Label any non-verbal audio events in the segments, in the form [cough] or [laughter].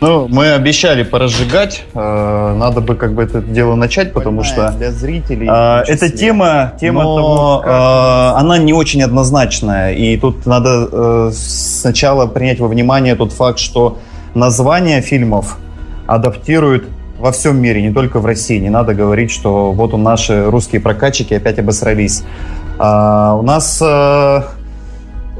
Ну, мы обещали поразжигать. Э, надо бы как бы это дело начать, потому что для зрителей. э, эта тема, тема Но того, э, она не очень однозначная. И тут надо э, сначала принять во внимание тот факт, что названия фильмов адаптируют во всем мире, не только в России. Не надо говорить, что вот у наши русские прокатчики опять обосрались. А, у нас э,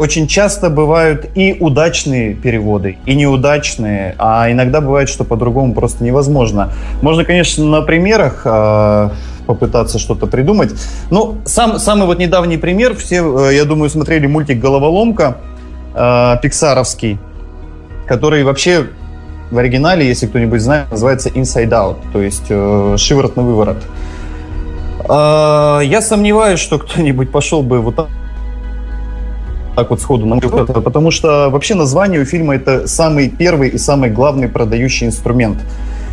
очень часто бывают и удачные переводы, и неудачные, а иногда бывает, что по-другому просто невозможно. Можно, конечно, на примерах э, попытаться что-то придумать. Ну, сам, самый вот недавний пример, все, э, я думаю, смотрели мультик «Головоломка» э, пиксаровский, который вообще в оригинале, если кто-нибудь знает, называется Inside Out, то есть э, шиворот на выворот. Э, я сомневаюсь, что кто-нибудь пошел бы вот так так вот сходу на взгляд, потому что вообще название у фильма это самый первый и самый главный продающий инструмент.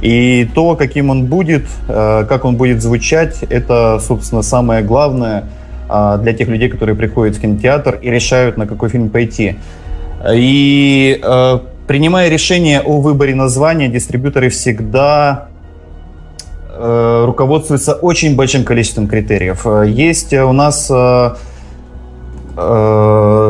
И то, каким он будет, э, как он будет звучать, это, собственно, самое главное э, для тех людей, которые приходят в кинотеатр и решают, на какой фильм пойти. И э, принимая решение о выборе названия, дистрибьюторы всегда э, руководствуются очень большим количеством критериев. Э, Есть э, у нас э, э,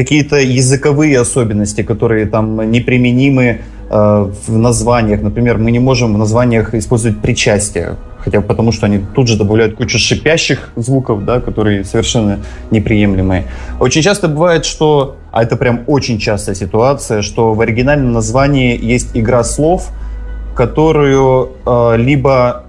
какие-то языковые особенности, которые там неприменимы э, в названиях. Например, мы не можем в названиях использовать причастие, хотя потому, что они тут же добавляют кучу шипящих звуков, да, которые совершенно неприемлемые. Очень часто бывает, что, а это прям очень частая ситуация, что в оригинальном названии есть игра слов, которую э, либо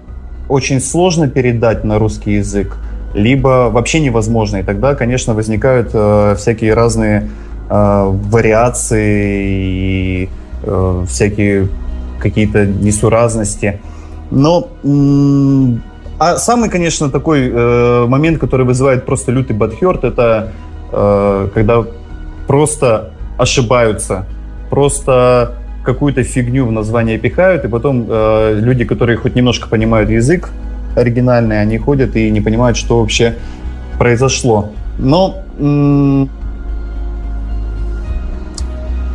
очень сложно передать на русский язык, либо вообще невозможно. И тогда, конечно, возникают э, всякие разные э, вариации и э, всякие какие-то несуразности. Но а самый, конечно, такой э, момент, который вызывает просто лютый бадхерт, это э, когда просто ошибаются, просто какую-то фигню в название пихают, и потом э, люди, которые хоть немножко понимают язык оригинальный, они ходят и не понимают, что вообще произошло. Но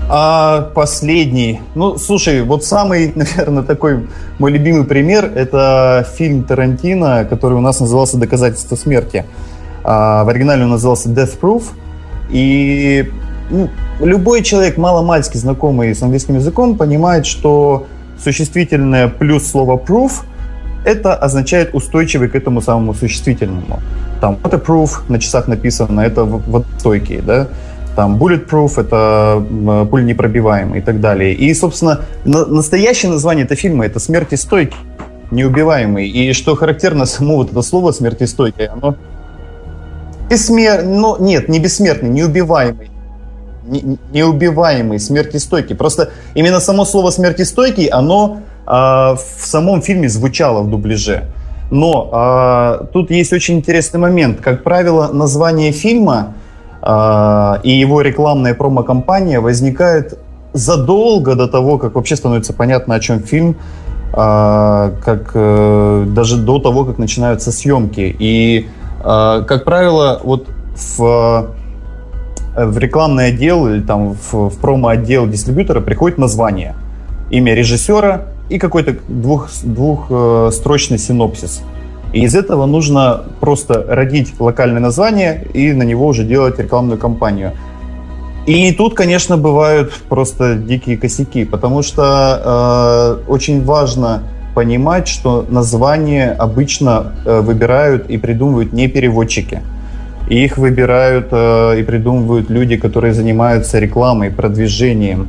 а последний, ну, слушай, вот самый, [laughs] наверное, такой мой любимый пример, это фильм Тарантино, который у нас назывался «Доказательство смерти». А, в оригинале он назывался «Death Proof». И ну, любой человек, маломальски знакомый с английским языком, понимает, что существительное плюс слово proof это означает устойчивый к этому самому существительному. Там waterproof на часах написано, это в- водостойкий, да? Там bulletproof, это м, пуленепробиваемый и так далее. И, собственно, на- настоящее название этого фильма это смертестойкий, неубиваемый. И что характерно, само вот это слово смертестойкий, оно бессмер... ну, нет, не бессмертный, неубиваемый. Не- неубиваемый, смертестойкий. Просто именно само слово смертестойкий, оно в самом фильме звучало в дубляже. Но а, тут есть очень интересный момент. Как правило, название фильма а, и его рекламная промо-компания возникает задолго до того, как вообще становится понятно, о чем фильм, а, как э, даже до того, как начинаются съемки. И, а, как правило, вот в в рекламный отдел или там в, в промо-отдел дистрибьютора приходит название, имя режиссера и какой-то двух, двухстрочный синопсис. И из этого нужно просто родить локальное название и на него уже делать рекламную кампанию. И тут, конечно, бывают просто дикие косяки, потому что э, очень важно понимать, что название обычно э, выбирают и придумывают не переводчики. Их выбирают э, и придумывают люди, которые занимаются рекламой, продвижением,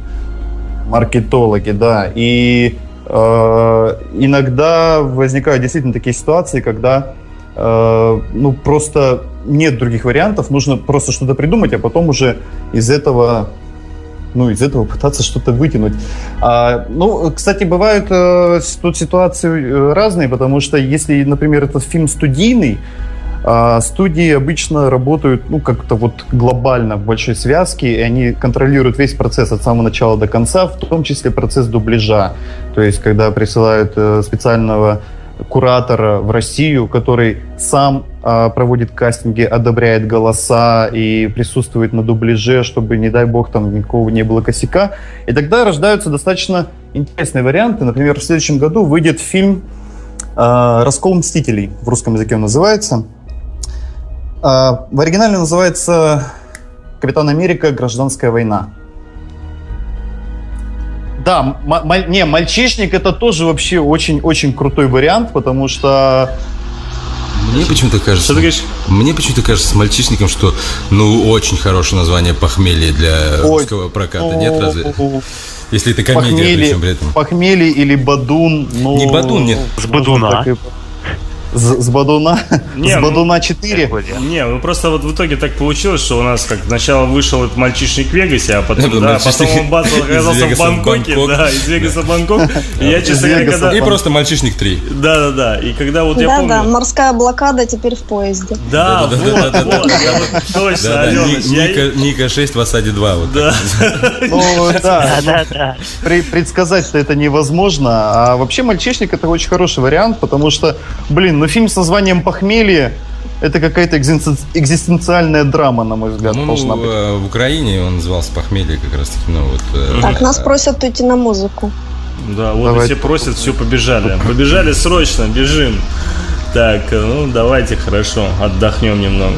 маркетологи, да. И э, иногда возникают действительно такие ситуации, когда э, ну просто нет других вариантов, нужно просто что-то придумать, а потом уже из этого ну, из этого пытаться что-то вытянуть. А, ну, кстати, бывают э, тут ситуации э, разные, потому что если, например, этот фильм студийный, а студии обычно работают, ну, как-то вот глобально в большой связке, и они контролируют весь процесс от самого начала до конца, в том числе процесс дубляжа. То есть, когда присылают э, специального куратора в Россию, который сам э, проводит кастинги, одобряет голоса и присутствует на дубляже, чтобы, не дай бог, там никакого не было косяка. И тогда рождаются достаточно интересные варианты. Например, в следующем году выйдет фильм э, «Раскол мстителей», в русском языке он называется. Э, в оригинале называется «Капитан Америка. Гражданская война». Да, не, мальчишник это тоже вообще очень-очень крутой вариант, потому что мне почему-то кажется, что мне почему-то кажется с мальчишником, что ну очень хорошее название похмелье для Ой, русского проката, ну, нет разве? Если это комедия, похмелье, причем при этом. Похмелье или Бадун, ну, не Бадун, нет. С Бадуна. С, с Бадуна? Не, с Бадуна 4? Не, ну просто вот в итоге так получилось, что у нас как сначала вышел этот мальчишник в Вегасе, а потом, [laughs] да, да потом он бац, оказался в Бангкоке, в да, из Вегаса в Бангкок. И я, честно говоря, когда... И просто мальчишник 3. Да, да, да. И когда вот я помню... Да, да, морская блокада теперь в поезде. Да, вот, вот, точно. Ника 6 в осаде 2. Да. Ну, да, [laughs] да. Предсказать-то это невозможно. А вообще мальчишник это очень хороший вариант, потому что, блин, ну фильм с названием «Похмелье» это какая-то экзистенциальная драма, на мой взгляд, ну, должна быть. в Украине он назывался «Похмелье» как раз таки. Ну, вот, э, так, нас просят уйти на музыку. Да, вот давайте. все просят, все, побежали. Побежали срочно, бежим. Так, ну давайте, хорошо, отдохнем немного.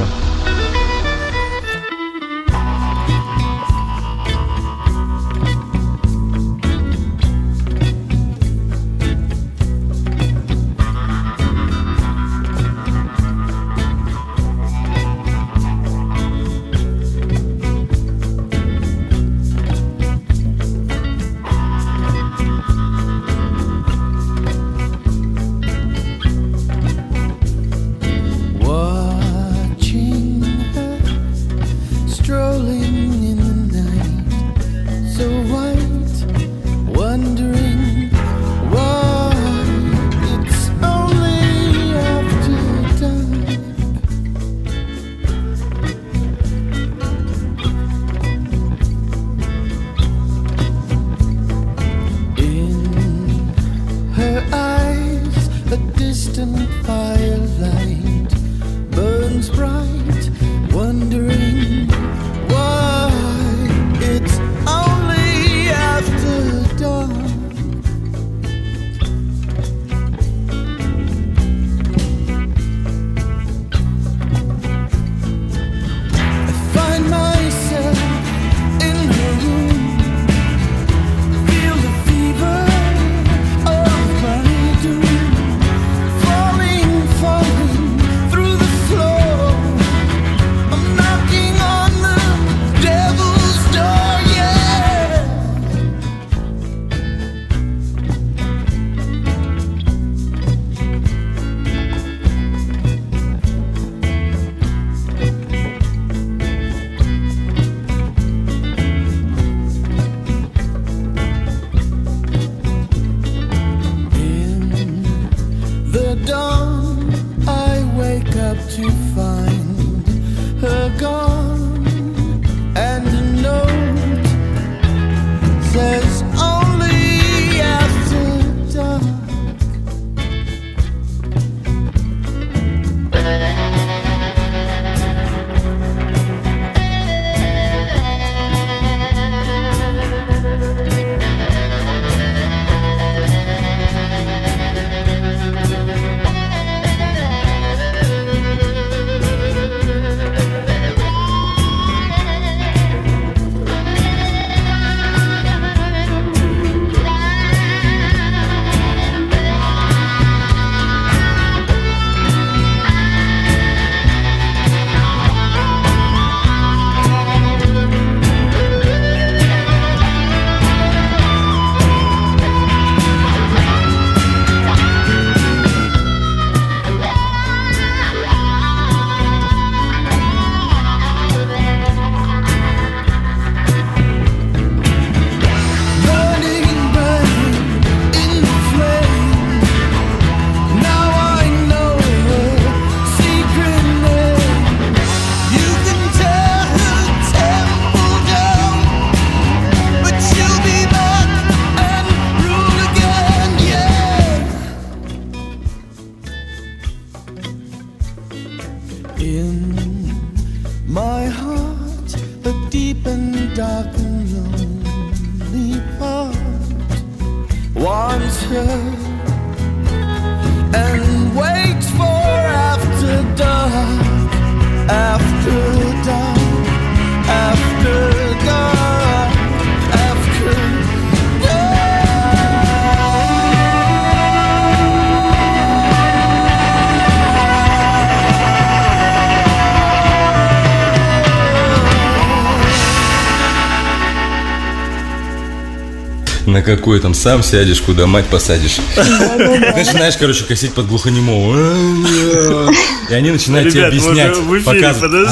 На какой там сам сядешь, куда мать посадишь. Начинаешь, короче, косить под глухонемого. И они начинают тебе объяснять. Показывать.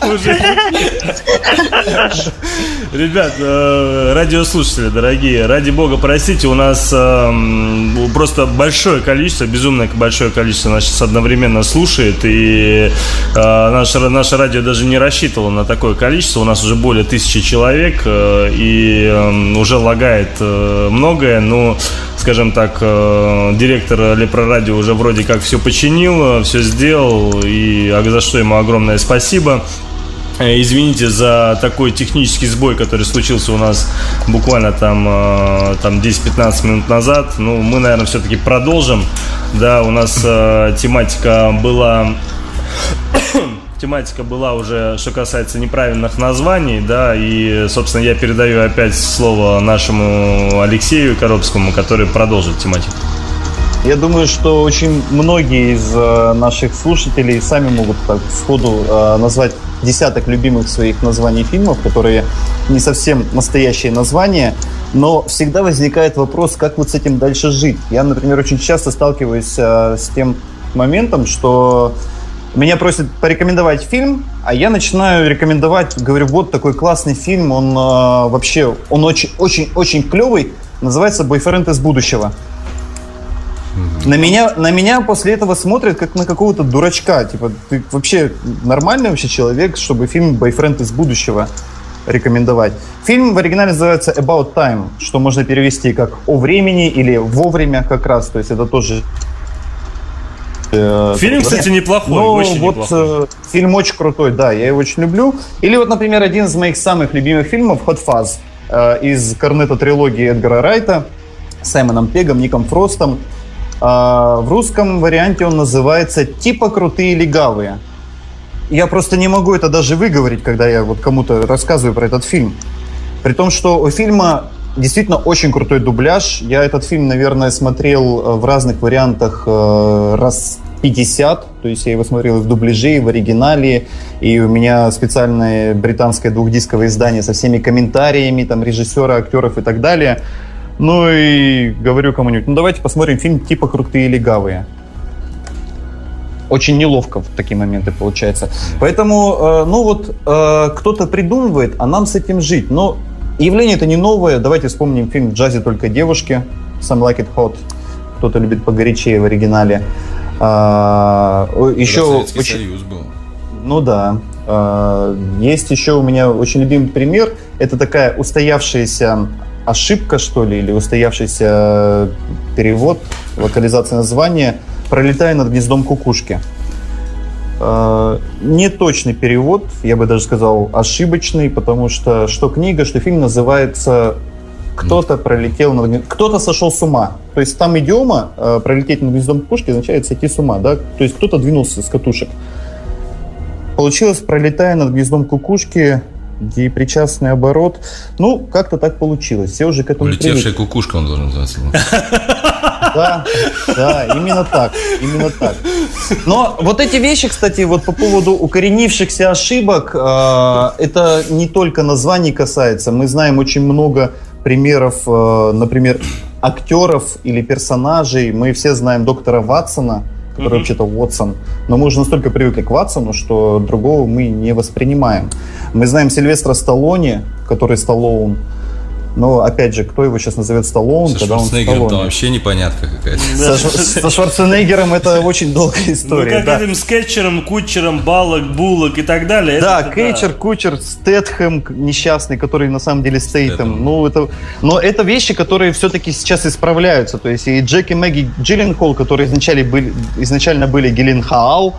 [laughs] Ребят, э, радиослушатели, дорогие, ради бога, простите, у нас э, просто большое количество, безумное большое количество нас сейчас одновременно слушает, и э, наше, наше радио даже не рассчитывало на такое количество, у нас уже более тысячи человек, и эм, уже лагает многое, но скажем так, директор Лепрорадио уже вроде как все починил, все сделал, и за что ему огромное спасибо. Э, извините за такой технический сбой, который случился у нас буквально там, э, там 10-15 минут назад. Ну, мы, наверное, все-таки продолжим. Да, у нас э, тематика была тематика была уже, что касается неправильных названий, да, и, собственно, я передаю опять слово нашему Алексею Коробскому, который продолжит тематику. Я думаю, что очень многие из наших слушателей сами могут так сходу назвать десяток любимых своих названий фильмов, которые не совсем настоящие названия, но всегда возникает вопрос, как вот с этим дальше жить. Я, например, очень часто сталкиваюсь э, с тем моментом, что меня просят порекомендовать фильм, а я начинаю рекомендовать, говорю, вот такой классный фильм, он э, вообще, он очень-очень-очень клевый, называется «Бойфренд из будущего». На меня, на меня после этого смотрят как на какого-то дурачка. Типа, ты вообще нормальный вообще человек, чтобы фильм «Бойфренд из будущего» рекомендовать. Фильм в оригинале называется About Time, что можно перевести как «О времени» или «Вовремя» как раз. То есть это тоже фильм, кстати, неплохой, ну, очень вот неплохой. Э, фильм очень крутой, да, я его очень люблю. Или вот, например, один из моих самых любимых фильмов «Hot Fuzz» э, из корнета трилогии Эдгара Райта с Саймоном Пегом, Ником Фростом. В русском варианте он называется «Типа крутые легавые». Я просто не могу это даже выговорить, когда я вот кому-то рассказываю про этот фильм. При том, что у фильма действительно очень крутой дубляж. Я этот фильм, наверное, смотрел э, в разных вариантах э, раз 50. То есть я его смотрел и в дубляже, и в оригинале. И у меня специальное британское двухдисковое издание со всеми комментариями там, режиссера, актеров и так далее. Ну и говорю кому-нибудь, ну давайте посмотрим фильм типа «Крутые легавые». Очень неловко в такие моменты получается. Поэтому, э, ну вот, э, кто-то придумывает, а нам с этим жить. Но явление это не новое. Давайте вспомним фильм «В джазе только девушки», «Some Like It Hot». Кто-то любит погорячее в оригинале. А, еще Советский очень... Союз был. Ну да. А, есть еще у меня очень любимый пример. Это такая устоявшаяся ошибка, что ли, или устоявшийся перевод, локализация названия «Пролетая над гнездом кукушки». Э, неточный перевод, я бы даже сказал ошибочный, потому что что книга, что фильм называется «Кто-то пролетел над гнездом...» Кто-то сошел с ума. То есть там идиома э, «пролететь над гнездом кукушки» означает сойти с ума, да? То есть кто-то двинулся с катушек. Получилось «Пролетая над гнездом кукушки», депричастный оборот. Ну, как-то так получилось. Все уже к этому Улетевшая привыкли. кукушка он должен называться. Да, да, именно так, именно так. Но вот эти вещи, кстати, вот по поводу укоренившихся ошибок, э, это не только названий касается. Мы знаем очень много примеров, э, например, актеров или персонажей. Мы все знаем доктора Ватсона, который mm-hmm. вообще-то Уотсон. Но мы уже настолько привыкли к Ватсону, что другого мы не воспринимаем. Мы знаем Сильвестра Сталлоне, который Сталлоун. Но, опять же, кто его сейчас назовет Сталлоун, Со когда он Сталлоне? там вообще непонятка какая-то. Со, со Шварценеггером это очень долгая ну, история. Ну, как да. этим скетчером, кучером, балок, булок и так далее. Да, это, Кетчер, да. Кучер, Стэтхэм несчастный, который на самом деле Стейтем. Ну, это, но это вещи, которые все-таки сейчас исправляются. То есть и Джеки Мэгги Джилленхол, которые изначально были, изначально были Геленхаал,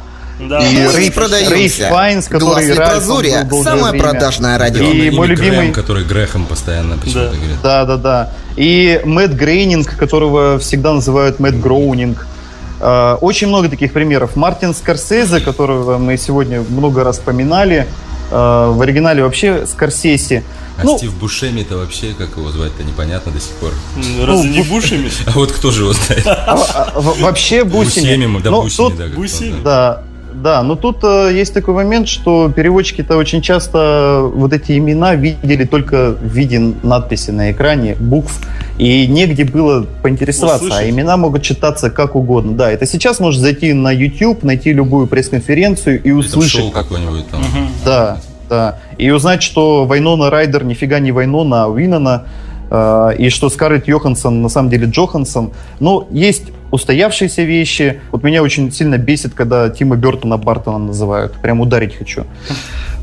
Да. И Рейф, продаемся. Файнс, который Глаз самое время. продажное радио. И, и мой любимый... Грэм, который Грехом постоянно почему-то да. говорит. Да, да, да. И Мэтт Грейнинг, которого всегда называют Мэтт Гроунинг. А, очень много таких примеров. Мартин Скорсезе, которого мы сегодня много раз поминали, а, в оригинале вообще Скорсеси. А ну, Стив Бушеми это вообще, как его звать-то, непонятно до сих пор. Ну, разве ну, не Бушеми? А вот кто же его знает? А, вообще Бусеми. Бусеми, да, Бусеми, да. Бусеми? Да, да, но тут э, есть такой момент, что переводчики-то очень часто вот эти имена видели только в виде надписи на экране, букв, и негде было поинтересоваться, Услышать. а имена могут читаться как угодно. Да, это сейчас можно зайти на YouTube, найти любую пресс-конференцию и услышать. Это шоу какое-нибудь там. Угу. Да, да. И узнать, что Вайнона Райдер нифига не Вайнона, а Уинона, э, и что Скарлетт Йоханссон на самом деле Джоханссон. Но есть устоявшиеся вещи. Вот меня очень сильно бесит, когда Тима Бертона Бартона называют. Прям ударить хочу.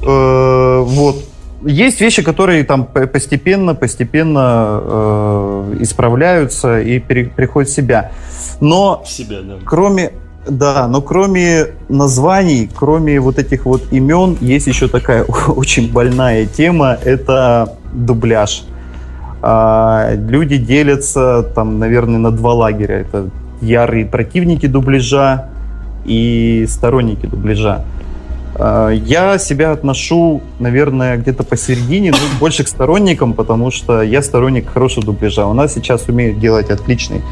Э, вот. Есть вещи, которые там постепенно, постепенно э, исправляются и приходят в себя. Но в себя, да. кроме, да, но кроме названий, кроме вот этих вот имен, есть еще такая [laughs] очень больная тема. Это дубляж. А, люди делятся там, наверное, на два лагеря. Это ярые противники дубляжа и сторонники дубляжа. А, я себя отношу, наверное, где-то посередине, ну, больше к сторонникам, потому что я сторонник хорошего дубляжа. У нас сейчас умеют делать отличный,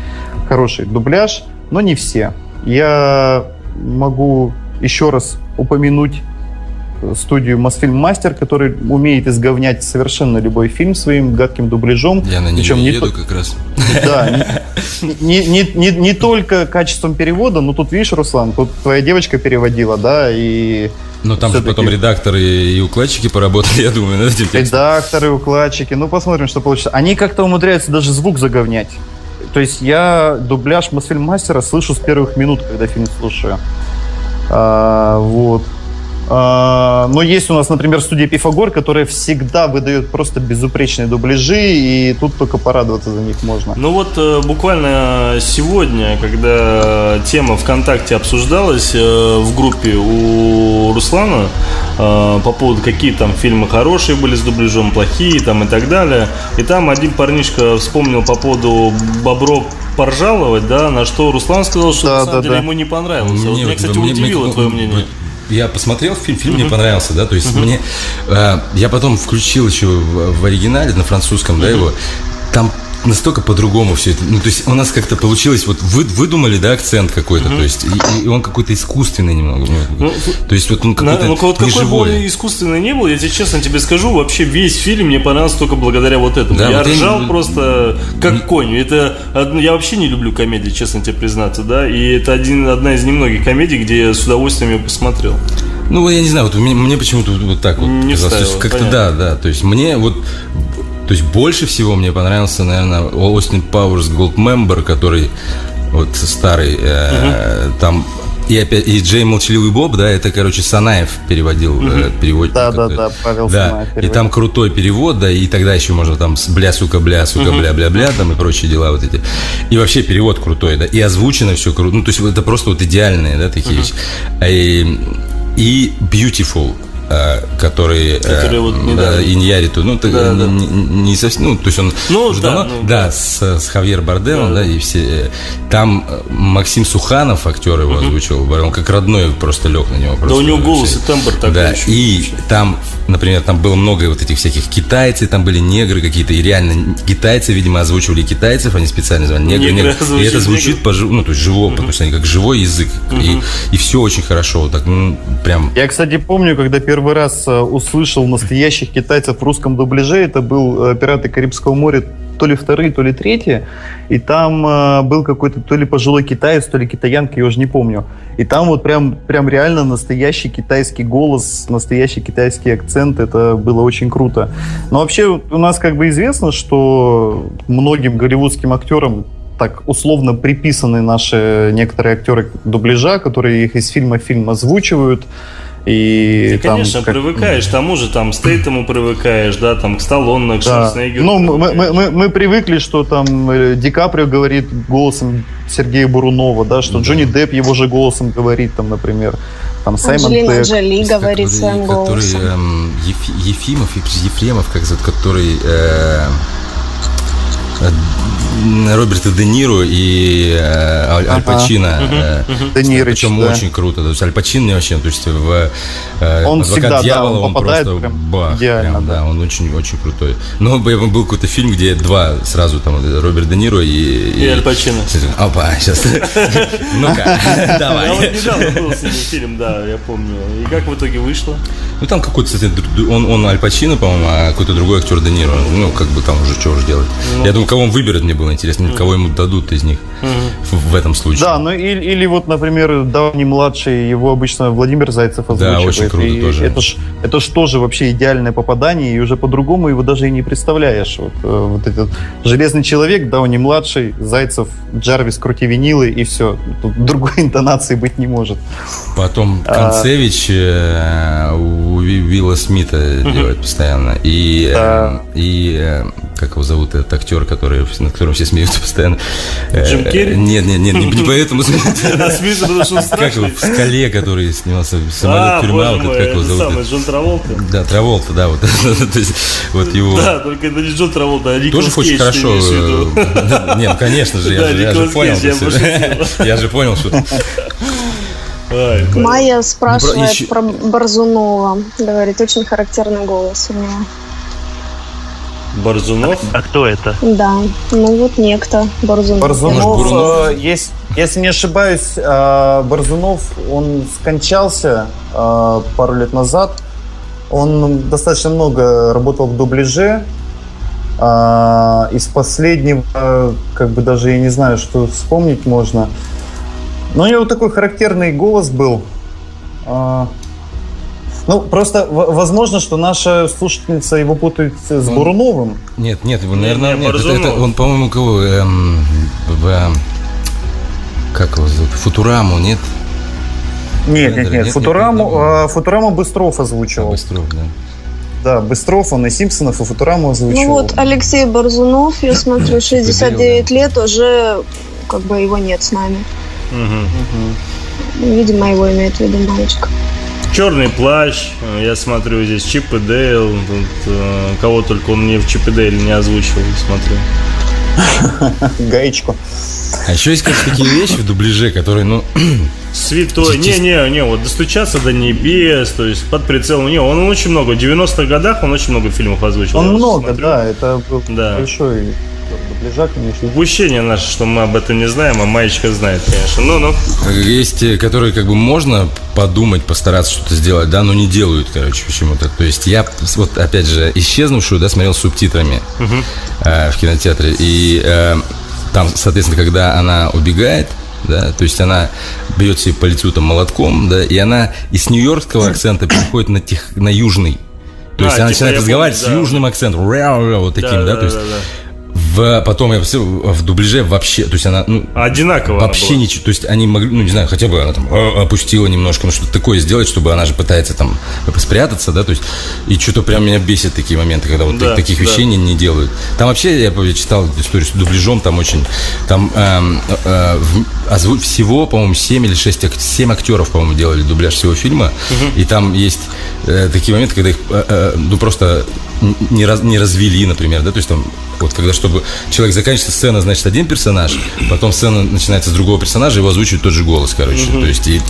хороший дубляж, но не все. Я могу еще раз упомянуть студию Мосфильм Мастер, который умеет изговнять совершенно любой фильм своим гадким дубляжом. Я на нее не еду как раз. Да, [laughs] не, не, не, не только качеством перевода, но тут, видишь, Руслан, тут твоя девочка переводила, да, и... Но там же потом редакторы и укладчики поработали, [laughs] я думаю, над этим. Редакторы, укладчики, ну посмотрим, что получится. Они как-то умудряются даже звук заговнять. То есть я дубляж Мосфильм Мастера слышу с первых минут, когда фильм слушаю. А, вот. А, но есть у нас, например, студия Пифагор, которая всегда выдает просто безупречные дубляжи, и тут только порадоваться за них можно. Ну вот э, буквально сегодня, когда тема ВКонтакте обсуждалась э, в группе у Руслана э, по поводу, какие там фильмы хорошие были с дубляжом, плохие там и так далее, и там один парнишка вспомнил по поводу Бобро поржаловать, да, на что Руслан сказал, что да, на самом да, деле да. ему не понравилось. Мне, вот меня, кстати, мне, удивило мне, твое мнение я посмотрел фильм, фильм uh-huh. мне понравился, да, то есть uh-huh. мне, э, я потом включил еще в, в оригинале на французском, uh-huh. да, его, там настолько по-другому все это. Ну, то есть у нас как-то получилось, вот вы выдумали, да, акцент какой-то, угу. то есть и, и он какой-то искусственный немного. Ну, то есть вот он какой-то на, ну, вот какой бы он искусственный не был, я тебе честно тебе скажу, вообще весь фильм мне понравился только благодаря вот этому. Да, я вот ржал я... просто как не... конь. Это я вообще не люблю комедии, честно тебе признаться, да, и это один, одна из немногих комедий, где я с удовольствием ее посмотрел. Ну, я не знаю, вот мне, мне почему-то вот так вот не казалось. как-то да, да. То есть мне вот то есть больше всего мне понравился, наверное, Остин Пауэрс Goldmember, который вот старый, э, угу. там и опять и Джей Молчаливый Боб, да, это, короче, Санаев переводил, угу. э, переводчик. Да, да, да, Павел да. Санаев переводил. И там крутой перевод, да, и тогда еще можно там с бля, сука, бля, сука, угу. бля, бля, бля, там и прочие дела вот эти. И вообще перевод крутой, да, и озвучено все круто, ну, то есть это просто вот идеальные, да, такие угу. вещи. И, и Beautiful, который, который вот да, Иньяриту, ну, да, да. Не, не совсем, ну, то есть он ну, уже да, давно, ну, да, да, с, с Хавьер Бардемом, да, да, и все, там э, Максим Суханов, актер его озвучил, он как родной просто лег на него. Просто, да, у него голос и тембр такой. Да, еще, и там, например, там было много вот этих всяких китайцев, там были негры какие-то, и реально китайцы, видимо, озвучивали китайцев, они специально звали негры, негры, негры. и это звучит по, ну, то есть живо, потому что они как живой язык, и, и все очень хорошо, так, ну, прям. Я, кстати, помню, когда первый первый раз э, услышал настоящих китайцев в русском дубляже, это был э, «Пираты Карибского моря», то ли вторые, то ли третьи, и там э, был какой-то то ли пожилой китаец, то ли китаянка, я уже не помню. И там вот прям, прям реально настоящий китайский голос, настоящий китайский акцент, это было очень круто. Но вообще у нас как бы известно, что многим голливудским актерам так условно приписаны наши некоторые актеры дубляжа, которые их из фильма в фильм озвучивают. И Ты, там конечно, как- привыкаешь к тому же, там, Стейтему привыкаешь, да, там, к Сталлоне, к Да. Шварценеггеру Ну, мы, мы- мы- мы привыкли, что там э, Ди Каприо говорит голосом Сергея Бурунова, да, что Джонни Депп его же голосом говорит, там, например, там Саймон Анджелина Пегг. Джоли говорит который- своим который, голосом. эм, Ефи- Ефимов, Еф- Ефремов, как зовут, который э, э, Роберта Де Ниро и э, Аль, Аль Ага. Пачино. э, Де Нирыч, Причем да. очень круто. То есть Аль Пачино мне вообще, то есть в э, Он «Адвокат всегда, да, дьявола» он он попадает просто прям бах, идеально, прям, да. да, он очень-очень крутой. Но был был какой-то фильм, где два сразу, там, Роберт Де Ниро и... И Аль Пачино. Опа, сейчас. [laughs] Ну-ка, Я давай. вот недавно был с ним фильм, да, я помню. И как в итоге вышло? Ну там какой-то, кстати, он, он Аль Пачино, по-моему, а какой-то другой актер Де Ниро. Ну, как бы там уже что уже делать. Я думаю, кого он выберет, мне было интересно, кого ему дадут из них в, в этом случае. Да, ну или, или вот, например, давний младший, его обычно Владимир Зайцев озвучивает. очень круто И тоже. Это ж, это ж тоже вообще идеальное попадание, и уже по-другому его даже и не представляешь. Вот, э, вот этот Железный человек, Дауни младший, Зайцев, Джарвис, крути винилы, и все. Тут другой [laughs] интонации быть не может. Потом А. Концевич э, у Ви- Вилла Смита делает постоянно. И, Да. и э, как его зовут, этот актер, который, над которым все смеются постоянно. Э, Джим Керри? Нет, нет, нет, не, не поэтому. [laughs] Да, смеется, потому что он Как его в скале, который снимался в А, самолет тюрьма, боже вот как его зовут? самый Джон Траволта. Да, Траволта, да, вот. [laughs] То есть, вот его. Да, только это не Джон Траволта, а Николас Тоже очень хорошо. э, да, [laughs] Не, ну конечно же, я же- понял. Я же понял, что. Майя спрашивает про Борзунова. Говорит, очень характерный голос у него. Борзунов? А кто это? Да, ну вот некто Борзунов. Борзунов, э, есть- если не ошибаюсь, э, Борзунов, он скончался э, пару лет назад. Он достаточно много работал в дубляже. А, Из последнего, э, как бы даже я не знаю, что вспомнить можно. Но у него такой характерный голос был. А, Ну, просто возможно, что наша слушательница его путает с Он- Буруновым. Нет, нет, его, наверное, не, нет. Это, Борзунов. это он, по-моему, кого? эм, в, эм, как его зовут? Футураму, нет? Нет, Нет, нет, нет, нет. нет, Футураму, нет, нет. а, Футураму Быстров А, озвучивал. Быстров, да. Да, Быстров, он и Симпсонов, и Футураму озвучивал. Ну вот Алексей Борзунов, я смотрю, 69 лет, уже как бы его нет с нами. Мгм. Видимо, его имеет в виду мальчик. Черный плащ, э, я смотрю здесь Чип и Дейл, тут, э, кого только он мне в Чип и Дейле не озвучивал, смотрю. [laughs] Гаечку. А еще есть, конечно, такие вещи в дубляже, которые, ну, [clears throat] Святой, не-не-не, вот «Достучаться до небес», то есть под прицелом, не, он очень много, в 90-х годах он очень много фильмов озвучил. Он много, смотрю. да, это был Да. большой дубляжа, конечно. Упущение наше, что мы об этом не знаем, а Маечка знает, конечно. Ну-ну. есть, э, которые как бы можно подумать, постараться что-то сделать, да, но не делают, короче, почему-то. То есть я, вот опять же, исчезнувшую, да, смотрел с субтитрами э, в кинотеатре. И э, там, соответственно, когда она убегает, да, то есть она бьет себе по лицу там молотком, да, и она из нью-йоркского [coughs] акцента переходит на, тех, на южный. То А, есть она типа, начинает разговаривать помню, с да. южным акцентом, вот таким, да, то есть Да-да-да-да. В, потом я посмотрел, в дубляже вообще, то есть она, ну, Одинаково она Вообще была. ничего. То есть они могли, ну не знаю, хотя бы она там опустила немножко, ну что-то такое сделать, чтобы она же пытается там спрятаться, да, то есть и что-то прям меня бесит такие моменты, когда вот Да, так- таких да. вещей не, не делают. Там вообще я читал историю с дубляжом, там очень, там эм, э, озву- всего, по-моему, 7 или 6, 7 актеров, по-моему, делали дубляж всего фильма, и там есть э, такие моменты, когда их, э, э, ну просто не, раз- не развели, например, да, то есть там вот когда чтобы человек заканчивается сцена, значит один персонаж, потом сцена начинается с другого персонажа, его озвучивает тот же голос, короче, то есть и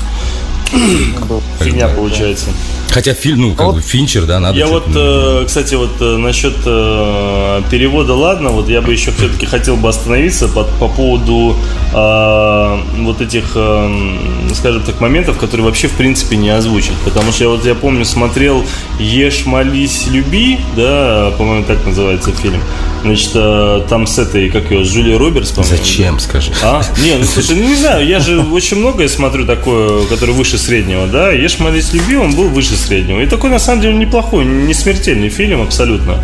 Фигня получается. хотя фильм, ну как бы Финчер, да, надо. Я вот, ну, э, кстати, вот э, насчет э, перевода, ладно, вот я бы еще все-таки хотел бы остановиться по, по поводу э, вот этих, э, скажем так, моментов, которые вообще в принципе не озвучат. Потому что я вот я помню, смотрел Ешь, молись, люби, да, по-моему, так называется фильм. Значит, э, там с этой, как ее, с Джулией Робертс, по-моему. Зачем, скажи? А? [laughs] Не, ну слушай, ну не знаю, я же очень многое смотрю такое, которое выше среднего, да. Ешь, молись, люби, он был выше среднего. И такой, на самом деле, неплохой, не смертельный фильм абсолютно.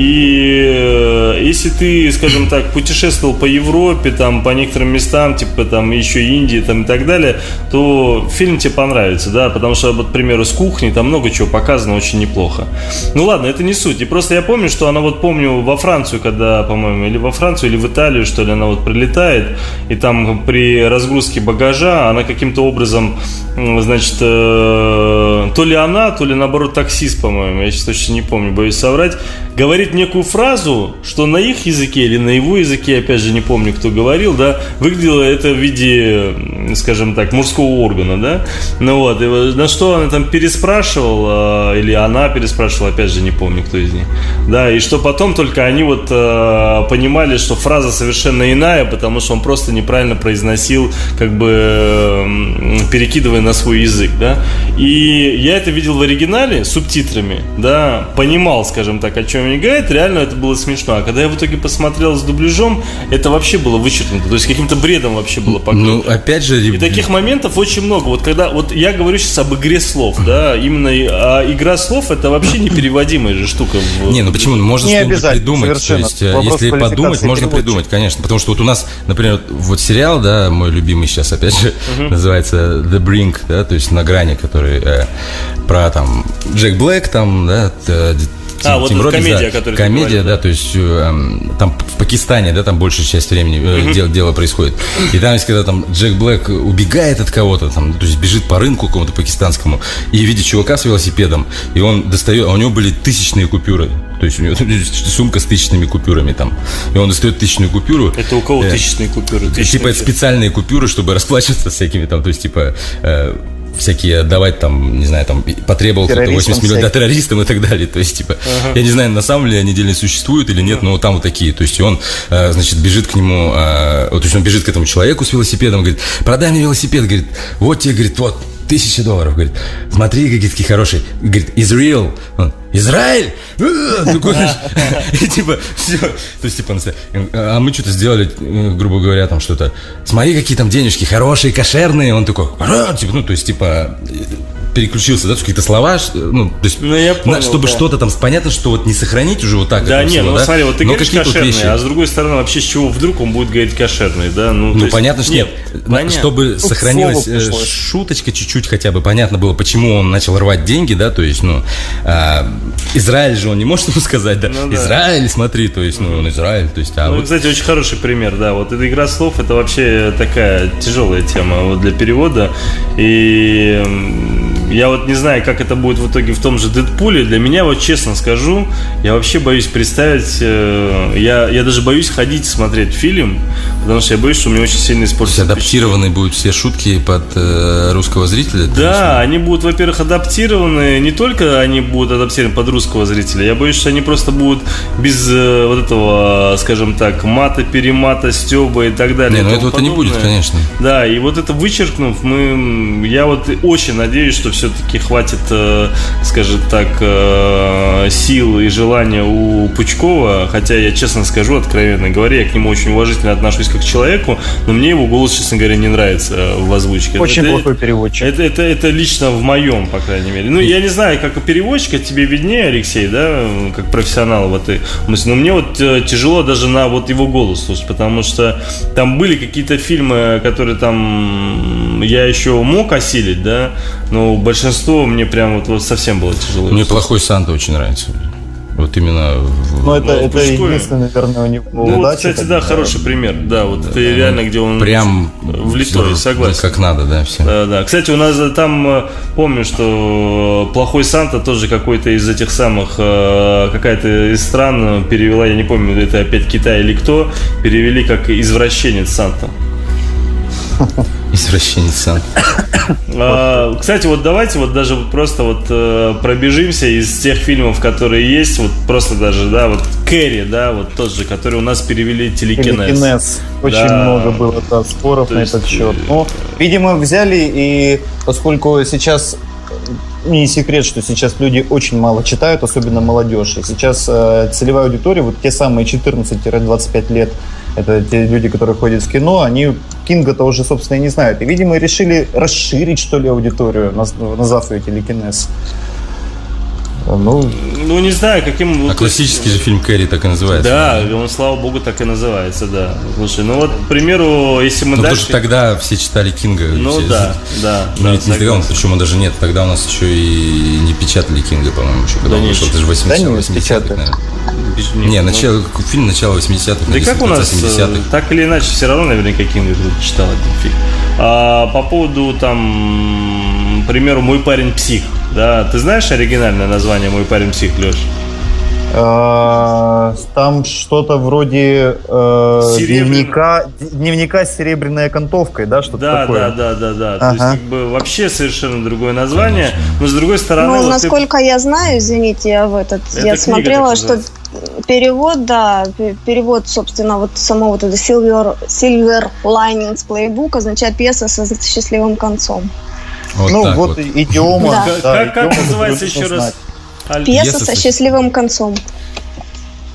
И э, если ты, скажем так, путешествовал по Европе, там, по некоторым местам, типа там еще Индии там, и так далее, то фильм тебе понравится, да, потому что, вот, к примеру, с кухни там много чего показано очень неплохо. Ну ладно, это не суть. И просто я помню, что она вот помню во Францию, когда, по-моему, или во Францию, или в Италию, что ли, она вот прилетает, и там при разгрузке багажа она каким-то образом, значит, э, то ли она, то ли наоборот таксист, по-моему, я сейчас точно не помню, боюсь соврать, говорит некую фразу, что на их языке или на его языке, опять же, не помню, кто говорил, да, выглядело это в виде, скажем так, мужского органа, да, ну вот, и на что она там переспрашивала, или она переспрашивала, опять же, не помню, кто из них, да, и что потом только они вот э, понимали, что фраза совершенно иная, потому что он просто неправильно произносил, как бы э, перекидывая на свой язык, да, и я это видел в оригинале субтитрами, да, понимал, скажем так, о чем они говорят, реально это было смешно, а когда я в итоге посмотрел с дубляжом, это вообще было вычеркнуто, то есть каким-то бредом вообще было покрыто. Ну, опять же... И таких моментов очень много, вот когда, вот я говорю сейчас об игре слов, да, именно а игра слов это вообще непереводимая же штука. В... Не, ну почему? Можно не что-нибудь придумать, то есть, э, Вопрос если подумать, можно придумать, конечно, потому что вот у нас, например, вот сериал, да, мой любимый сейчас, опять же, uh-huh. называется The Brink, да, то есть на грани, который э, про там Джек Блэк, там, да, а, вот Тим Робинс, комедия, да, которая комедия, да, то есть э, там в Пакистане, да, там большая часть времени э, дело, дело происходит. И там есть, когда там Джек Блэк убегает от кого-то, там, то есть бежит по рынку какому-то пакистанскому и видит чувака с велосипедом, и он достает, а у него были тысячные купюры, то есть у него сумка с тысячными купюрами там, и он достает тысячную купюру. Это у кого э, тысячные купюры? Тысячные типа это специальные купюры, чтобы расплачиваться всякими там, то есть типа э, всякие давать там, не знаю, там потребовал кто-то 80 миллионов да, террористам и так далее. То есть, типа, ага. я не знаю, на самом деле они отдельно существуют или нет, но там вот такие. То есть, он, э, значит, бежит к нему, э, то есть, он бежит к этому человеку с велосипедом, говорит, продай мне велосипед, говорит, вот тебе, говорит, вот, тысяча долларов. Говорит, смотри, какие хорошие. Говорит, Израиль. Израиль! И типа, все. То есть, типа, а мы что-то сделали, э, грубо говоря, там что-то. Смотри, какие там денежки хорошие, кошерные. Он такой, типа, ну, то есть, типа, переключился, да, какие-то слова, ну, то есть, ну, я понял, чтобы да. что-то там, понятно, что вот не сохранить уже вот так. Да, не, ну, да? смотри, вот ты Но говоришь кошерный, вещи... а с другой стороны, вообще с чего вдруг он будет говорить кошерный, да? Ну, ну есть... понятно, что нет. Понятно. Чтобы ну, сохранилась э, шуточка чуть-чуть хотя бы, понятно было, почему он начал рвать деньги, да, то есть, ну, а, Израиль же он не может [laughs] ему сказать, да, ну, да. Израиль, смотри, то есть, ну, он Израиль, то есть, а Ну, вот... кстати, очень хороший пример, да, вот эта игра слов, это вообще такая тяжелая тема вот для перевода, и я вот не знаю, как это будет в итоге в том же Дэдпуле. Для меня, вот честно скажу, я вообще боюсь представить, э, я, я даже боюсь ходить смотреть фильм, потому что я боюсь, что у меня очень сильно испортится. адаптированы будут все шутки под э, русского зрителя? Да, они будут, во-первых, адаптированы, не только они будут адаптированы под русского зрителя, я боюсь, что они просто будут без э, вот этого, скажем так, мата, перемата, стеба и так далее. Не, ну этого-то не будет, конечно. Да, и вот это вычеркнув, мы, я вот очень надеюсь, что все все-таки хватит, э, скажем так, э, сил и желания у Пучкова, хотя я честно скажу, откровенно говоря, я к нему очень уважительно отношусь как к человеку, но мне его голос, честно говоря, не нравится в озвучке. Очень это, плохой переводчик. Это, это, это лично в моем, по крайней мере. Ну, я не знаю, как переводчика, тебе виднее, Алексей, да, как профессионал в этой мысли, но мне вот э, тяжело даже на вот его голос слушать, потому что там были какие-то фильмы, которые там я еще мог осилить, да, но большинство мне прям вот, вот совсем было тяжело. Мне плохой Санта очень нравится. Вот именно. Ну, это, это единственный, наверное, у него ну, удача. Вот, кстати, да, хороший пример. Да, вот да, это да, реально, где он прям влитой, согласен. Как надо, да, все. Да, да. Кстати, у нас там, э, помню, что плохой Санта тоже какой-то из этих самых, э, какая-то из стран перевела, я не помню, это опять Китай или кто, перевели как извращенец Санта. [laughs] Извращенец сам. А, кстати, вот давайте вот даже вот просто вот э, пробежимся из тех фильмов, которые есть, вот просто даже, да, вот Кэрри, да, вот тот же, который у нас перевели телекинез. Телекинез. Очень да. много было да, споров То на есть... этот счет. Ну, видимо, взяли и поскольку сейчас не секрет, что сейчас люди очень мало читают, особенно молодежь. И сейчас э, целевая аудитория, вот те самые 14-25 лет, это те люди, которые ходят в кино, они Кинга-то уже, собственно, и не знают. И, видимо, решили расширить, что ли, аудиторию, назвав ее телекинез. Ну, Ну, не знаю, каким... А классический же фильм Кэрри так и называется. Да, он, слава богу, так и называется, да. Слушай, ну вот, к примеру, если мы Ну, потому дальше... что тогда все читали Кинга. Ну все- да, [laughs] да. Ну, да, ведь не тогда, он, причем даже нет, тогда у нас еще и не печатали Кинга, по-моему, еще когда Да он вышел, это же 80 да не, 80-х, печатали. наверное. Без- Не, ну, начало, фильм начала 80-х, Да и как у нас, э, 70-х. так или иначе, все равно наверняка Кинга читал этот фильм. А, по поводу, там, к примеру, «Мой парень псих», да, ты знаешь оригинальное название «Мой парень псих», Леш? э, там что-то вроде э, дневника, дневника с серебряной окантовкой, да, что-то Да, такое. да, да, да, да. То есть, Ага. как бы вообще совершенно другое название, но с другой стороны, Ну, вот ты- насколько я знаю, извините, я в этот, Это я смотрела, что перевод, да, пе- перевод, собственно, вот само вот это Silver, Silver Linings Playbook означает пьеса со счастливым концом. Вот ну, так вот, вот. идиома. Да. Как, да, как- как идиома, называется еще раз? Аль- Пьеса со счастливым концом.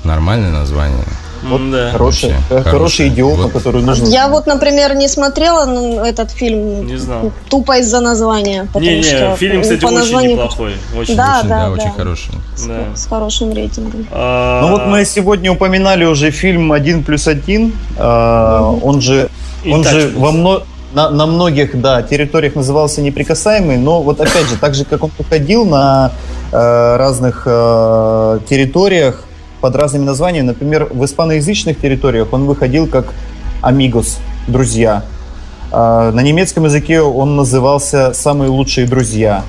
Нормальное название. М, да. Хороший, Вообще, э, хороший хороший. идиома, Вот. который нужно Я вот, например, не смотрела ну, этот фильм Не знал. тупо из-за названия, потому Не-не, что фильм, кстати, по очень названию неплохой. Очень. Да, очень, да, да, да. очень хороший. Да. с хорошим рейтингом. А, Ну вот мы сегодня упоминали уже фильм «Один плюс один». э, Он же, он же во мно- на, на многих да, территориях назывался «Неприкасаемый», но вот опять же, так же, как он выходил на э, разных э, территориях под разными названиями, например, в испаноязычных территориях он выходил как «Амигос», «Друзья». А На немецком языке он назывался «Самые лучшие друзья».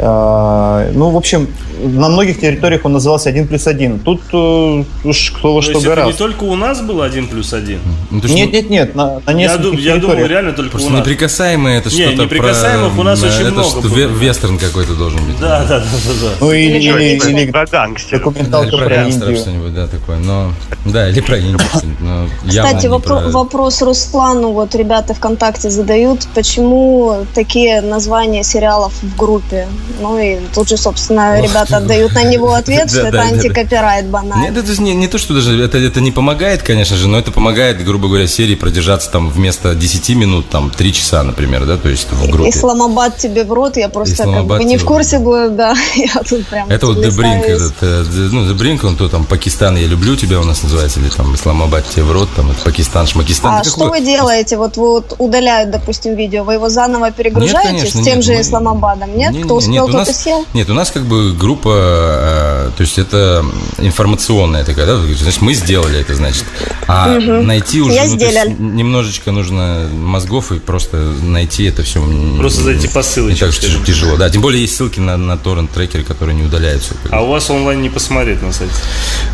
А, Ну, в общем, на многих территориях он назывался «Один плюс один». Тут э, уж кто во то что есть это не гораздо. только у нас был один плюс один. Ну, то есть, Нет, нет, нет, на, на Я, нескольких дум- я думал, реально только у Просто нас. неприкасаемые это Не, что-то неприкасаемых про... у нас очень это много было. ве- вестерн какой-то должен быть. Да, да, да, да, да. Ну, или, Или или, что-нибудь. или Про гангстеров. Да, документалка про про Индию. что-нибудь, да, такое. Но, да, или про Индию. [laughs] Кстати, не вопро- про- вопрос Руслану, вот ребята ВКонтакте задают, почему такие названия сериалов в группе? Ну и тут же, собственно, ребята ты. отдают на него [laughs] ответ, что это антикопирайт банально. Нет, это не, не то, что даже это, это не помогает, конечно же, но это помогает, грубо говоря, серии продержаться там вместо 10 минут, там 3 часа, например, да, то есть в группе. Исламабад тебе в рот, я просто как бы не в курсе была, да, [laughs] я тут прям Это вот The Brink, листаюсь. этот, э, ну, The Brink, он то там Пакистан, я люблю тебя у нас называется, или там Исламабад тебе в рот, там Пакистан, Шмакистан. А что вы делаете? Вот вот удаляют, допустим, видео, вы его заново перегружаете с тем же Исламабадом? Нет? Не, Кто успел, нет, у нас, съел? Нет, у нас как бы группа, э, то есть это информационная такая, да, значит, мы сделали это, значит. А найти уже ну, есть немножечко нужно мозгов и просто найти это все. Просто зайти по Не ссылочке. так тяж- тяжело. Да, тем более есть ссылки на, на торрент-трекеры, которые не удаляются. А у вас онлайн не посмотреть на сайте.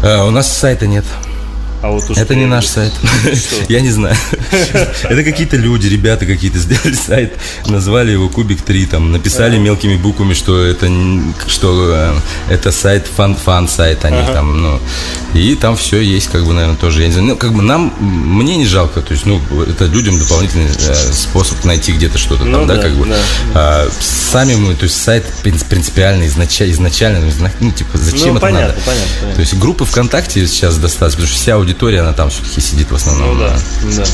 Э, у нас сайта нет. А вот уж Это не наш [laughs] сайт. Я не знаю. [laughs] Это какие-то люди, ребята какие-то сделали сайт, назвали его Кубик 3, там написали мелкими буквами, что это что э, это сайт фан фан сайт, они там, ну и там все есть, как бы, наверное, тоже. Я не знаю, ну как бы нам мне не жалко, то есть, ну это людям дополнительный э, способ найти где-то что-то Ну там, да, да, как бы. А, сами мы, то есть сайт принц- принципиально изначально, изначально, ну типа зачем Ну, это надо? То есть группы ВКонтакте сейчас достаточно, потому что вся аудитория, она там все-таки сидит в основном. Ну да, да.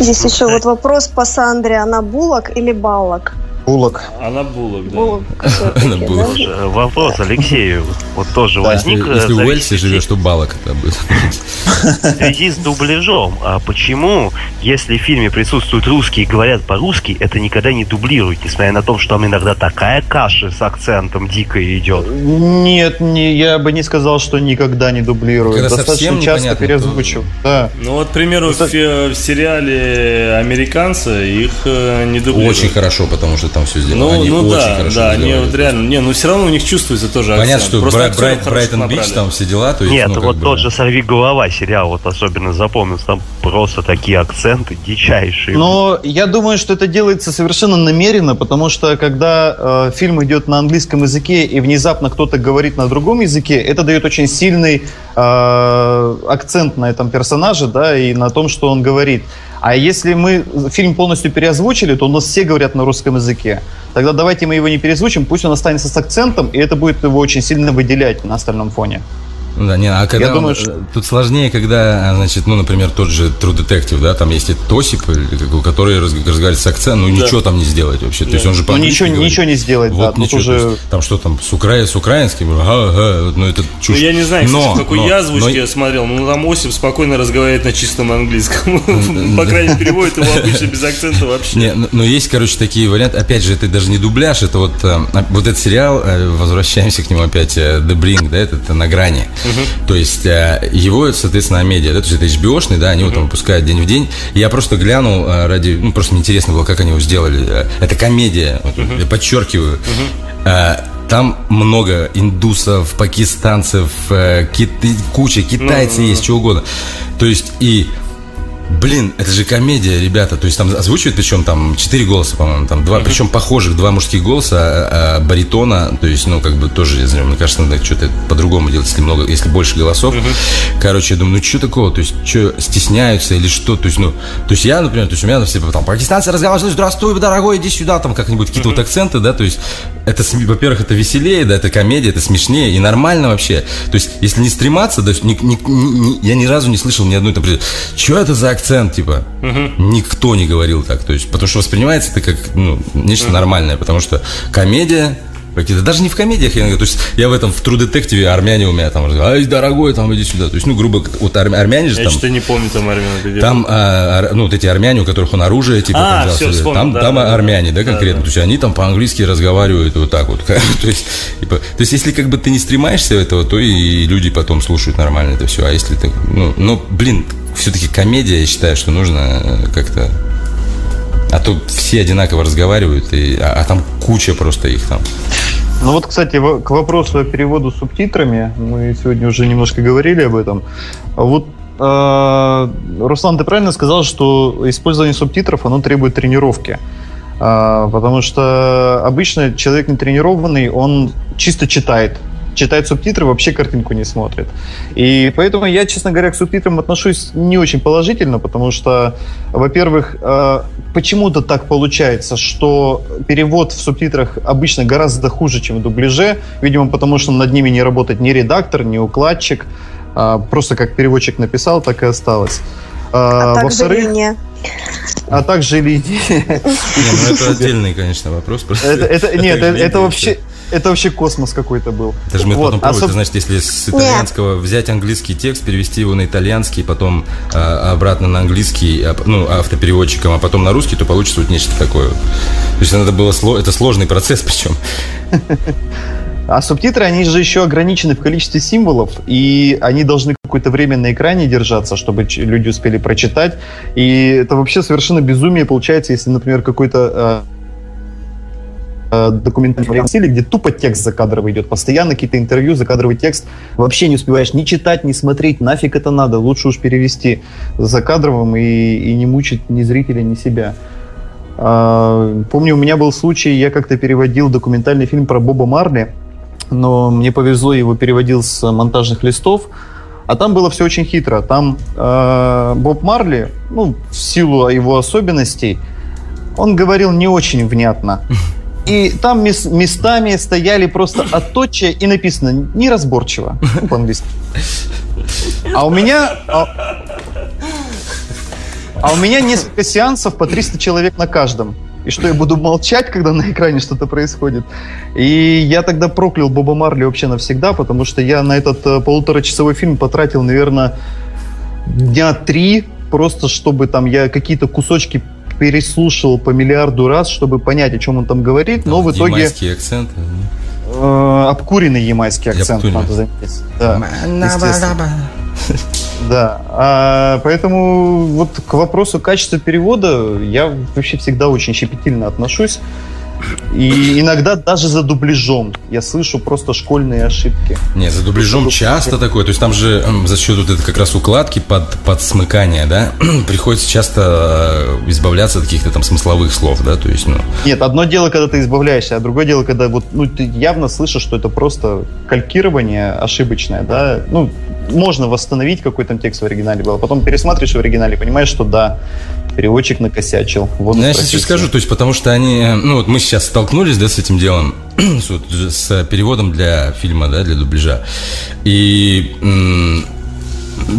Здесь еще вот вопрос по Сандре. Она булок или баллок? Булок. Она булок, да. Булок [laughs] Она да? булок. Слушай, Вопрос Алексею вот тоже возник. Если, э, если в в Уэльсе живешь, то балок это будет. [laughs] в связи с дубляжом. А почему, если в фильме присутствуют русские и говорят по-русски, это никогда не дублируют, несмотря на то, что там иногда такая каша с акцентом дикая идет? Нет, не, я бы не сказал, что никогда не дублирую. Когда Достаточно часто. Да. Ну вот, к примеру, Это- фи- в сериале «Американцы» их э, не дублируют. Очень хорошо, потому что там все сделано. Ну, они ну очень да, хорошо да, они сделали. вот реально, не, ну все равно у них чувствуется тоже Понятно, акцент. что Просто Бра- хороших Брайтон Бич, там все дела, то есть, Нет, ну, вот бы- тот же «Сорви голова» сериал, вот особенно запомнился, там просто такие акценты дичайшие. Но я думаю, что это делается совершенно намеренно, потому что когда э, фильм идет на английском языке и внезапно кто-то говорит на другом языке, это дает очень сильный э, акцент на этом персонаже, да, и на том, что он говорит. А если мы фильм полностью переозвучили, то у нас все говорят на русском языке. Тогда давайте мы его не перезвучим, пусть он останется с акцентом, и это будет его очень сильно выделять на остальном фоне. Ну Да, не, а когда Я он- думаю, что- тут сложнее, когда, а, значит, ну, например, тот же True Detective, да, там есть этот Осип, как- который раз- разговаривает с акцентом, ну ничего там не сделать вообще. То есть он же Ну, ничего- говорит. ничего не сделать, да, Вот тут ничего. уже- есть там что там, с, укра... с украинским, ага, ага, ну это чушь. Ну, я не знаю, кстати, Но- в какой но- я озвучке но- я смотрел, но там Осип спокойно разговаривает на чистом английском. [laughs] По крайней мере, переводит его [laughs] обычно без акцента вообще. Не, но, есть, короче, такие варианты. Опять же, это даже не дубляж, это вот, э, вот этот сериал, э, возвращаемся к нему опять, э, The Brink, да, это, это на грани. То есть э, его, соответственно, медиа, да, то есть это HBO-шный, да, они его там выпускают день в день. Я просто глянул э, ради, ну, просто мне интересно было, как они его сделали. Э, Это комедия, вот, я подчеркиваю. Э, Там много индусов, пакистанцев, киты- куча, китайцы есть, чего угодно. То есть и Блин, это же комедия, ребята. То есть там озвучивают, причем там четыре голоса, по-моему, там два, причем похожих, два мужских голоса, а, а, баритона, то есть, ну, как бы тоже, я знаю, мне кажется, надо что-то по-другому делать, если много, если больше голосов. Короче, я думаю, ну, что такого, то есть, что, стесняются или что, то есть, ну, то есть я, например, то есть у меня все там пакистанцы разговаривают, здравствуй, дорогой, иди сюда, там как-нибудь какие-то вот акценты, да, то есть, это, во-первых, это веселее, да, это комедия, это смешнее и нормально вообще. То есть, если не стрематься, то есть, ни- ни- ни- я ни разу не слышал ни одной, там, что это за акцент, типа, никто не говорил так, то есть, потому что воспринимается это как, ну, нечто нормальное, потому что комедия, какие-то, даже не в комедиях, я, то есть я в этом, в True Detective армяне у меня там, ай, дорогой, там, иди сюда, то есть, ну, грубо, говоря, вот армя- армяне же Я там, что-то не помню там армян там, а, ну, вот эти армяне, у которых он оружие, типа, А, там, себе, вспомнил, там, да, там да, да. армяне, да, Да, конкретно, да. то есть они там по-английски разговаривают вот так вот, [laughs] то есть, типа, то есть, если как бы ты не стремаешься этого, то и люди потом слушают нормально это все, а если ты, ну, ну, блин, все-таки комедия, я считаю, что нужно э, как-то, а то все одинаково разговаривают, и, а, а там куча просто их там. Ну вот, кстати, к вопросу о переводу субтитрами, мы сегодня уже немножко говорили об этом. Вот э, Руслан, ты правильно сказал, что использование субтитров, оно требует тренировки. А, потому что обычно человек не тренированный, он чисто читает. Читает субтитры, вообще картинку не смотрит. И поэтому я, честно говоря, к субтитрам отношусь не очень положительно, потому что, во-первых, э, почему-то так получается, что перевод в субтитрах обычно гораздо хуже, чем в дубляже. Видимо, потому что над ними не работает ни редактор, ни укладчик. А, Просто как переводчик написал, так и осталось. А, А также во-вторых, линия. а также линии. Не, ну это отдельный, конечно, вопрос. просто. Это, это- нет, это, это вообще, это вообще космос какой-то был. Даже мы Вот, потом пробовали, особ- это значит, если с итальянского взять английский текст, перевести его на итальянский, потом а, обратно на английский, а, ну, автопереводчиком, а потом на русский, то получится вот нечто такое. То есть это было сло- это сложный процесс, [laughs] причем. А субтитры, они же еще ограничены в количестве символов, и они должны какое-то время на экране держаться, чтобы люди успели прочитать. И это вообще совершенно безумие получается, если, например, какой-то э, документальный вариант стиле, где тупо текст закадровый идет, постоянно какие-то интервью, закадровый текст, вообще не успеваешь ни читать, ни смотреть, нафиг это надо, лучше уж перевести закадровым и, и не мучить ни зрителя, ни себя. А, Помню, у меня был случай, я как-то переводил документальный фильм про Боба Марли, но мне повезло, его переводил с монтажных листов, а там было все очень хитро. Там э, Боб Марли, ну, в силу его особенностей, он говорил не очень внятно. [laughs] И там мес- местами стояли просто отточия и написано неразборчиво по-английски. А у меня... а- а у меня несколько сеансов по 300 человек на каждом. И что я буду молчать, когда на экране что-то происходит. И я тогда проклял Боба Марли вообще навсегда, потому что я на этот э, полуторачасовой фильм потратил, наверное, дня три, просто чтобы там я какие-то кусочки переслушал по миллиарду раз, чтобы понять, о чем он там говорит. Но в итоге акцент. э, обкуренный ямайский акцент, Обкуренный. надо заметить. Да, естественно. Да, а, поэтому вот к вопросу качества перевода я вообще всегда очень щепетильно отношусь. И иногда даже за дубляжом я слышу просто школьные ошибки. Нет, за дубляжом часто такое. То есть там же за счет вот этой как раз укладки под, под смыкание, да, [clears throat] приходится часто э, избавляться от каких-то там смысловых слов, да, то есть, ну, Нет, одно дело, когда ты избавляешься, а другое дело, когда вот, ну, ты явно слышишь, что это просто калькирование ошибочное, да. Ну, можно восстановить, какой там текст в оригинале был, а потом пересматриваешь в оригинале понимаешь, что да, переводчик накосячил. Вот Ну, я сейчас скажу, то есть, потому что они, э, ну, вот мы сейчас столкнулись, да, с этим делом, [clears throat] с, вот, с переводом для фильма, да, для дубляжа. И,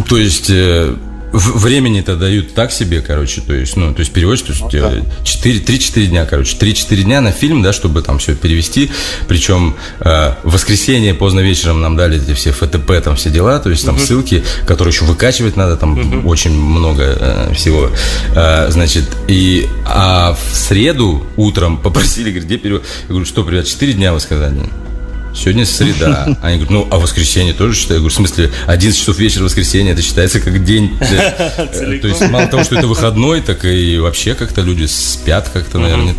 то есть, э, времени-то дают так себе, короче, то есть, ну, то есть переводишь, то есть э, 4, 3-4 дня, короче, 3-4 дня на фильм, да, чтобы там все перевести, причем э, в воскресенье поздно вечером нам дали эти все ФТП, там все дела, то есть там ссылки, которые еще выкачивать надо, там очень много э, всего, Э, значит, и, а в среду утром попросили, говорит, где перевод? Я говорю, что, ребят, 4 дня вы сказали? Сегодня среда. [laughs] Они говорят, ну, а воскресенье тоже считаю? Я говорю, в смысле, 11 часов вечера воскресенье, это считается как день. э, э, То есть, мало того, что это выходной, так и вообще как-то люди спят как-то, наверное.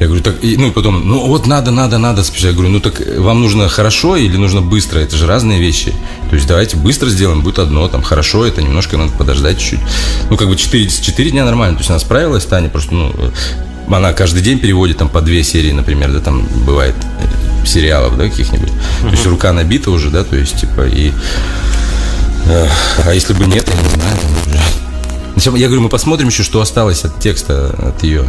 Я говорю, так, и, ну, и потом, ну, вот надо, надо, надо спешить. Я говорю, ну, так вам нужно хорошо или нужно быстро? Это же разные вещи. То есть, давайте быстро сделаем, будет одно, там, хорошо, это немножко надо подождать чуть-чуть. Ну, как бы 4, 4 дня нормально. То есть, она справилась, Таня, просто, ну, она каждый день переводит там по две серии, например, да, там бывает э, сериалов, да, каких-нибудь. То есть рука набита уже, да, то есть, типа, и... э, а если бы нет, я не знаю, уже... Я говорю, мы посмотрим еще, что осталось от текста, от ее.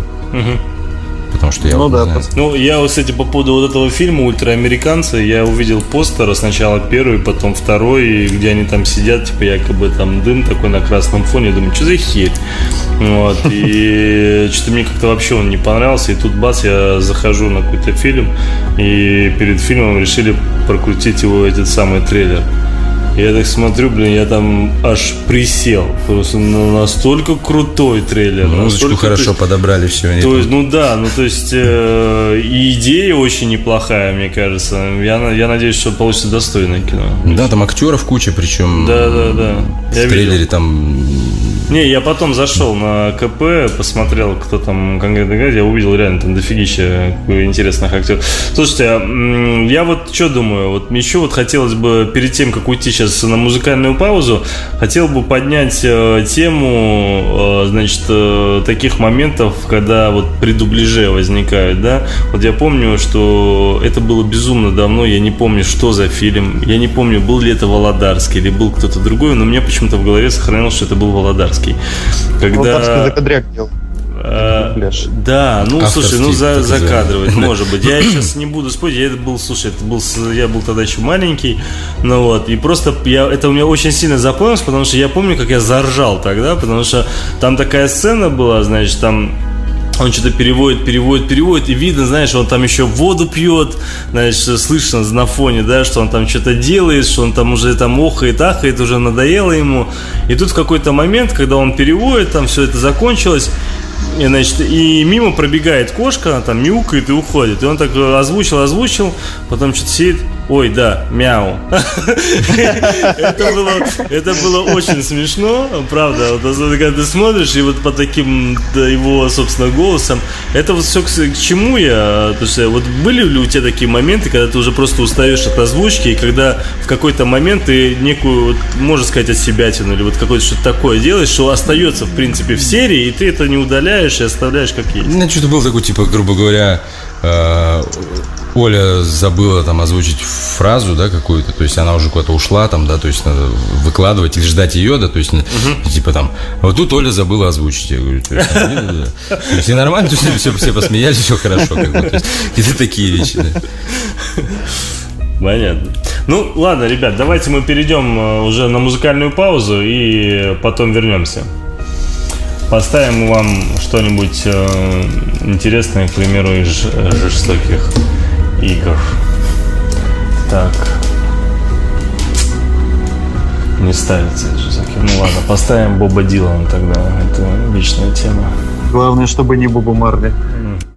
Потому что я Ну вот да, знаю. Ну, я, вот, кстати, по поводу вот этого фильма «Ультраамериканцы», я увидел постер, сначала первый, потом второй, где они там сидят, типа, якобы там дым такой на красном фоне, я думаю, что за херь? Вот, и [laughs] что-то мне как-то вообще он не понравился, и тут бац, я захожу на какой-то фильм, и перед фильмом решили прокрутить его этот самый трейлер. Я так смотрю, блин, я там аж присел. Просто ну, настолько крутой трейлер. Музычку настолько, хорошо есть- подобрали, все. то там- есть, ну да, ну то есть э, и идея очень неплохая, мне кажется. Я, я надеюсь, что получится достойное кино. Да, там актеров куча, причем Да, да, да. в Я трейлере видел. там Не, я потом зашел на КП, посмотрел, кто там конкретно играет, я увидел реально там дофигища интересных актеров. Слушайте, а, я вот что думаю, вот еще вот хотелось бы перед тем, как уйти сейчас на музыкальную паузу, хотел бы поднять э, тему, э, значит, э, таких моментов, когда вот при дубляже возникают, да. Вот я помню, что это было безумно давно, я не помню, что за фильм, я не помню, был ли это Володарский или был кто-то другой, но мне почему-то в голове сохранилось, что это был Володарский. Володарский Когда... закадряк делал. Э. Да, ну Авторский слушай, ну за, такой, да. закадровать, [laughs] может быть. Я сейчас не буду спорить, я это был, слушай, это был, я был тогда еще маленький, ну вот, и просто я, это у меня очень сильно запомнилось, потому что я помню, как я заржал тогда, потому что там такая сцена была, значит, там он что-то переводит, переводит, переводит, и видно, знаешь, он там еще воду пьет, значит, слышно на фоне, да, что он там что-то делает, что он там уже там охает, ахает, уже надоело ему. И тут в какой-то момент, когда он переводит, там все это закончилось, и, значит, и мимо пробегает кошка, она там мяукает и уходит. И он так э, озвучил, озвучил, потом что-то сидит, ой, да, мяу. Это было, это было очень смешно, правда. Когда ты смотришь, и вот по таким да, его, собственно, голосом, это вот все к, к чему я? То есть, вот были ли у тебя такие моменты, когда ты уже просто устаешь от озвучки, и когда в какой-то момент ты некую, вот, можно сказать, от себя или вот какое-то что-то такое делаешь, что остается, в принципе, в серии, и ты это не удаляешь и оставляешь как есть. У что-то был такой, типа, грубо говоря, э, Оля забыла там озвучить фразу, да, какую-то, то есть она уже куда-то ушла там, да, то есть надо выкладывать или ждать ее, да, то есть, типа там, вот тут Оля забыла озвучить, я говорю, то есть, да, да. То есть, и нормально, то есть, все, все посмеялись, все хорошо, как бы, то есть, какие-то такие вещи, да. Понятно. Ну, ладно, ребят, давайте мы перейдем э, уже на музыкальную паузу и потом вернемся. Поставим вам что-нибудь э, интересное, к примеру, из э, жестоких игр. Так. Не ставится жестоких. Ну ладно, поставим Боба Дилана тогда. Это вечная тема. Главное, чтобы не Бобу Марли.